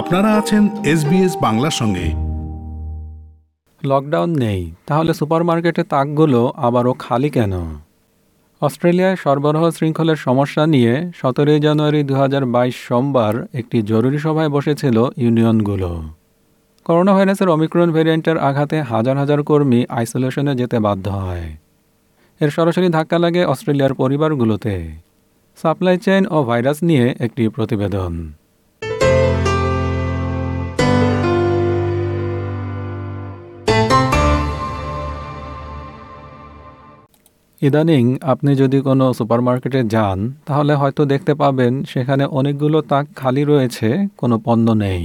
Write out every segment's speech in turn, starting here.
আপনারা আছেন এসবিএস বাংলার সঙ্গে। লকডাউন নেই, তাহলে সুপারমার্কেটে তাকগুলো আবারও খালি কেন? অস্ট্রেলিয়ায় সরবরাহ শৃঙ্খলের সমস্যা নিয়ে সতেরোই জানুয়ারি দু হাজার বাইশ সোমবার একটি জরুরি সভায় বসেছিল ইউনিয়নগুলো। করোনা ভাইরাসের অমিক্রন ভেরিয়েন্টের আঘাতে হাজার হাজার কর্মী আইসোলেশনে যেতে বাধ্য হয়। এর সরাসরি ধাক্কা লাগে অস্ট্রেলিয়ার পরিবারগুলোতে। সাপ্লাই চেইন ও ভাইরাস নিয়ে একটি প্রতিবেদন। ইদানিং আপনি যদি কোনো সুপারমার্কেটে যান তাহলে হয়তো দেখতে পাবেন সেখানে অনেকগুলো তাক খালি রয়েছে কোনো পণ্য নেই।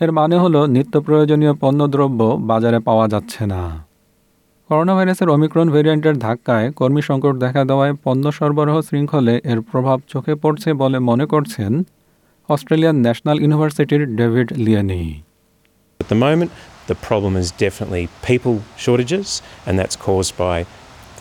এর মানে হলো নিত্য প্রয়োজনীয় পণ্যদ্রব্য বাজারে পাওয়া যাচ্ছে না। করোনা ভাইরাসের অমিক্রন ভেরিয়েন্টের ধাক্কায় কর্মী সংকট দেখা দেওয়ায় পণ্য সরবরাহ শৃঙ্খলে এর প্রভাব চোখে পড়ছে বলে মনে করছেন অস্ট্রেলিয়ান ন্যাশনাল ইউনিভার্সিটির David লিয়ানি। At the moment, the problem is definitely people shortages, and that's caused by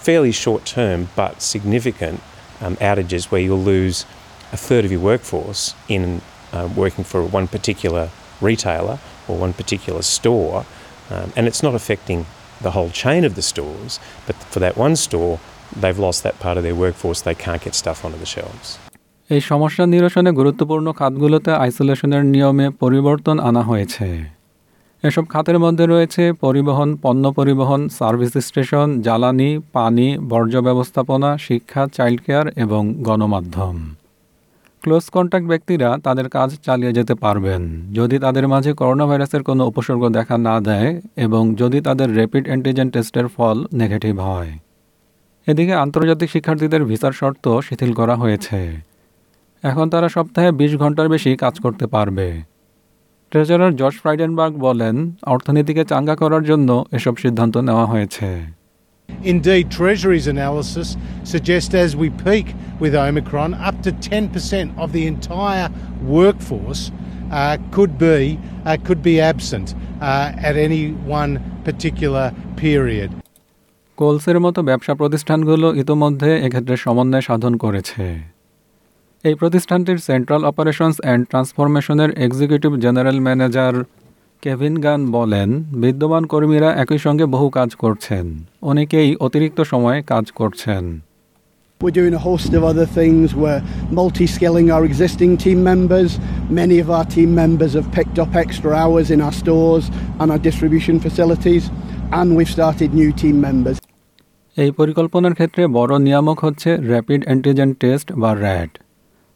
fairly short term but significant um, outages where you'll lose a third of your workforce in uh, working for one particular retailer or one particular store. Um, and it's not affecting the whole chain of the stores, but for that one store, they've lost that part of their workforce, they can't get stuff onto the shelves. এই সমস্যা নিরসনে গুরুত্বপূর্ণ খাতগুলোতে আইসোলেশনের নিয়মে পরিবর্তন আনা হয়েছে এসব খাতের মধ্যে রয়েছে পরিবহন, পণ্য পরিবহন, সার্ভিস স্টেশন, জ্বালানি, পানি, বর্জ্য ব্যবস্থাপনা, শিক্ষা চাইল্ড কেয়ার এবং গণমাধ্যম। ক্লোজ কন্ট্যাক্ট ব্যক্তিরা তাদের কাজ চালিয়ে যেতে পারবেন। যদি তাদের মাঝে করোনা ভাইরাসের কোনো উপসর্গ দেখা না দেয় এবং যদি তাদের র্যাপিড অ্যান্টিজেন টেস্টের ফল নেগেটিভ হয়। এদিকে আন্তর্জাতিক শিক্ষার্থীদের ভিসার শর্ত শিথিল করা হয়েছে। এখন তারা সপ্তাহে বিশ ঘণ্টার বেশি কাজ করতে পারবে। ট্রেজারার জর্জ ফ্রাইডেনবার্গ বলেন অর্থনীতিকে চাঙ্গা করার জন্য এসব সিদ্ধান্ত নেওয়া হয়েছে Indeed, Treasury's analysis suggests as we peak with Omicron, up to 10% of the entire workforce uh, could be uh, could be absent uh, at any one particular period. কোলসের মতো ব্যবসা প্রতিষ্ঠানগুলো ইতোমধ্যে এক্ষেত্রে সমন্বয় সাধন করেছে এই প্রতিষ্ঠানটির central operations and ট্রান্সফরমেশনের executive general manager Kevin Gunn বলেন বিদ্যমান কর্মীরা একই সঙ্গে বহু কাজ করছেন অনেকেই অতিরিক্ত সময়ে কাজ করছেন We're doing a host of other things. We're multi skilling our existing team members. Many of our team members have picked up extra hours in our stores and our distribution facilities, and we've started new team members. এই পরিকল্পনার ক্ষেত্রে বড় নিয়ামক হচ্ছে rapid antigen test বা RAT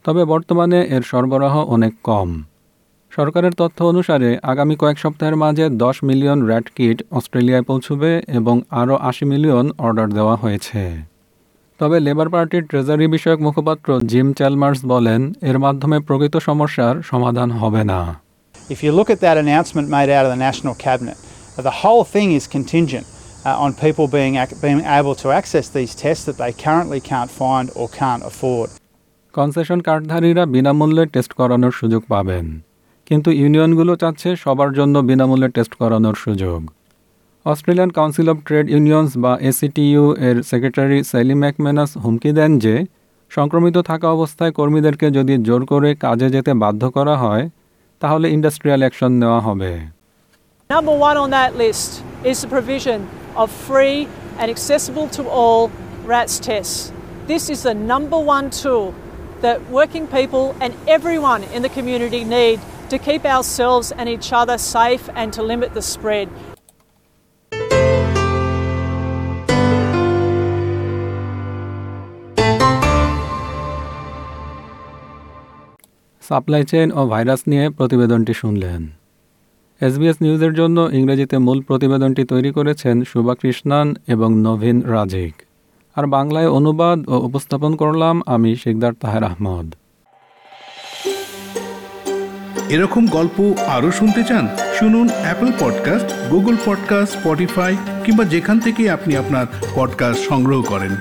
তবে বর্তমানে এর সরবরাহ অনেক কম সরকারের তথ্য অনুসারে আগামী কয়েক সপ্তাহের মাঝে দশ মিলিয়ন র্যাট কিট অস্ট্রেলিয়ায় পৌঁছবে এবং আরও আশি মিলিয়ন অর্ডার দেওয়া হয়েছে তবে লেবার পার্টির ট্রেজারি বিষয়ক মুখপাত্র জিম চ্যালমার্স বলেন এর মাধ্যমে প্রকৃত সমস্যার সমাধান হবে না If you look at that announcement made out of the National Cabinet, the whole thing is contingent uh, on people being, being able to access these tests that they currently can't find or can't afford. Concession কার্ডধারীরা বিনামূল্যে test করানোর সুযোগ পাবেন। কিন্তু ইউনিয়নগুলো চাচ্ছে সবার জন্য বিনামূল্যে test করানোর সুযোগ। Australian Council of Trade Unions বা এসিটিইউ এর সেক্রেটারি সেলি ম্যাকম্যানাস হুমকি দেন যে, সংক্রমিত থাকা অবস্থায় কর্মীদেরকে যদি জোর করে কাজে যেতে বাধ্য করা হয়, তাহলে ইন্ডাস্ট্রিয়াল অ্যাকশন নেওয়া হবে। Number one on that list is the provision of free and accessible to all RATS tests. This is the number one tool that working people and everyone in the community need to keep ourselves and each other safe and to limit the spread. Supply chain O virus নিয়ে প্রতিবেদনটি শুনলেন SBS নিউজের জন্য ইংরেজিতে মূল প্রতিবেদনটি তৈরি করেছেন শুভা কৃষ্ণান এবং নভীন রাজিক আর বাংলায় অনুবাদ ও উপস্থাপন করলাম আমি শেখদার তাহের আহমদ। এরকম গল্প আরও শুনতে চান, শুনুন Apple podcast Google podcast Spotify কিংবা যেখান থেকে আপনি আপনার পডকাস্ট সংগ্রহ করেন।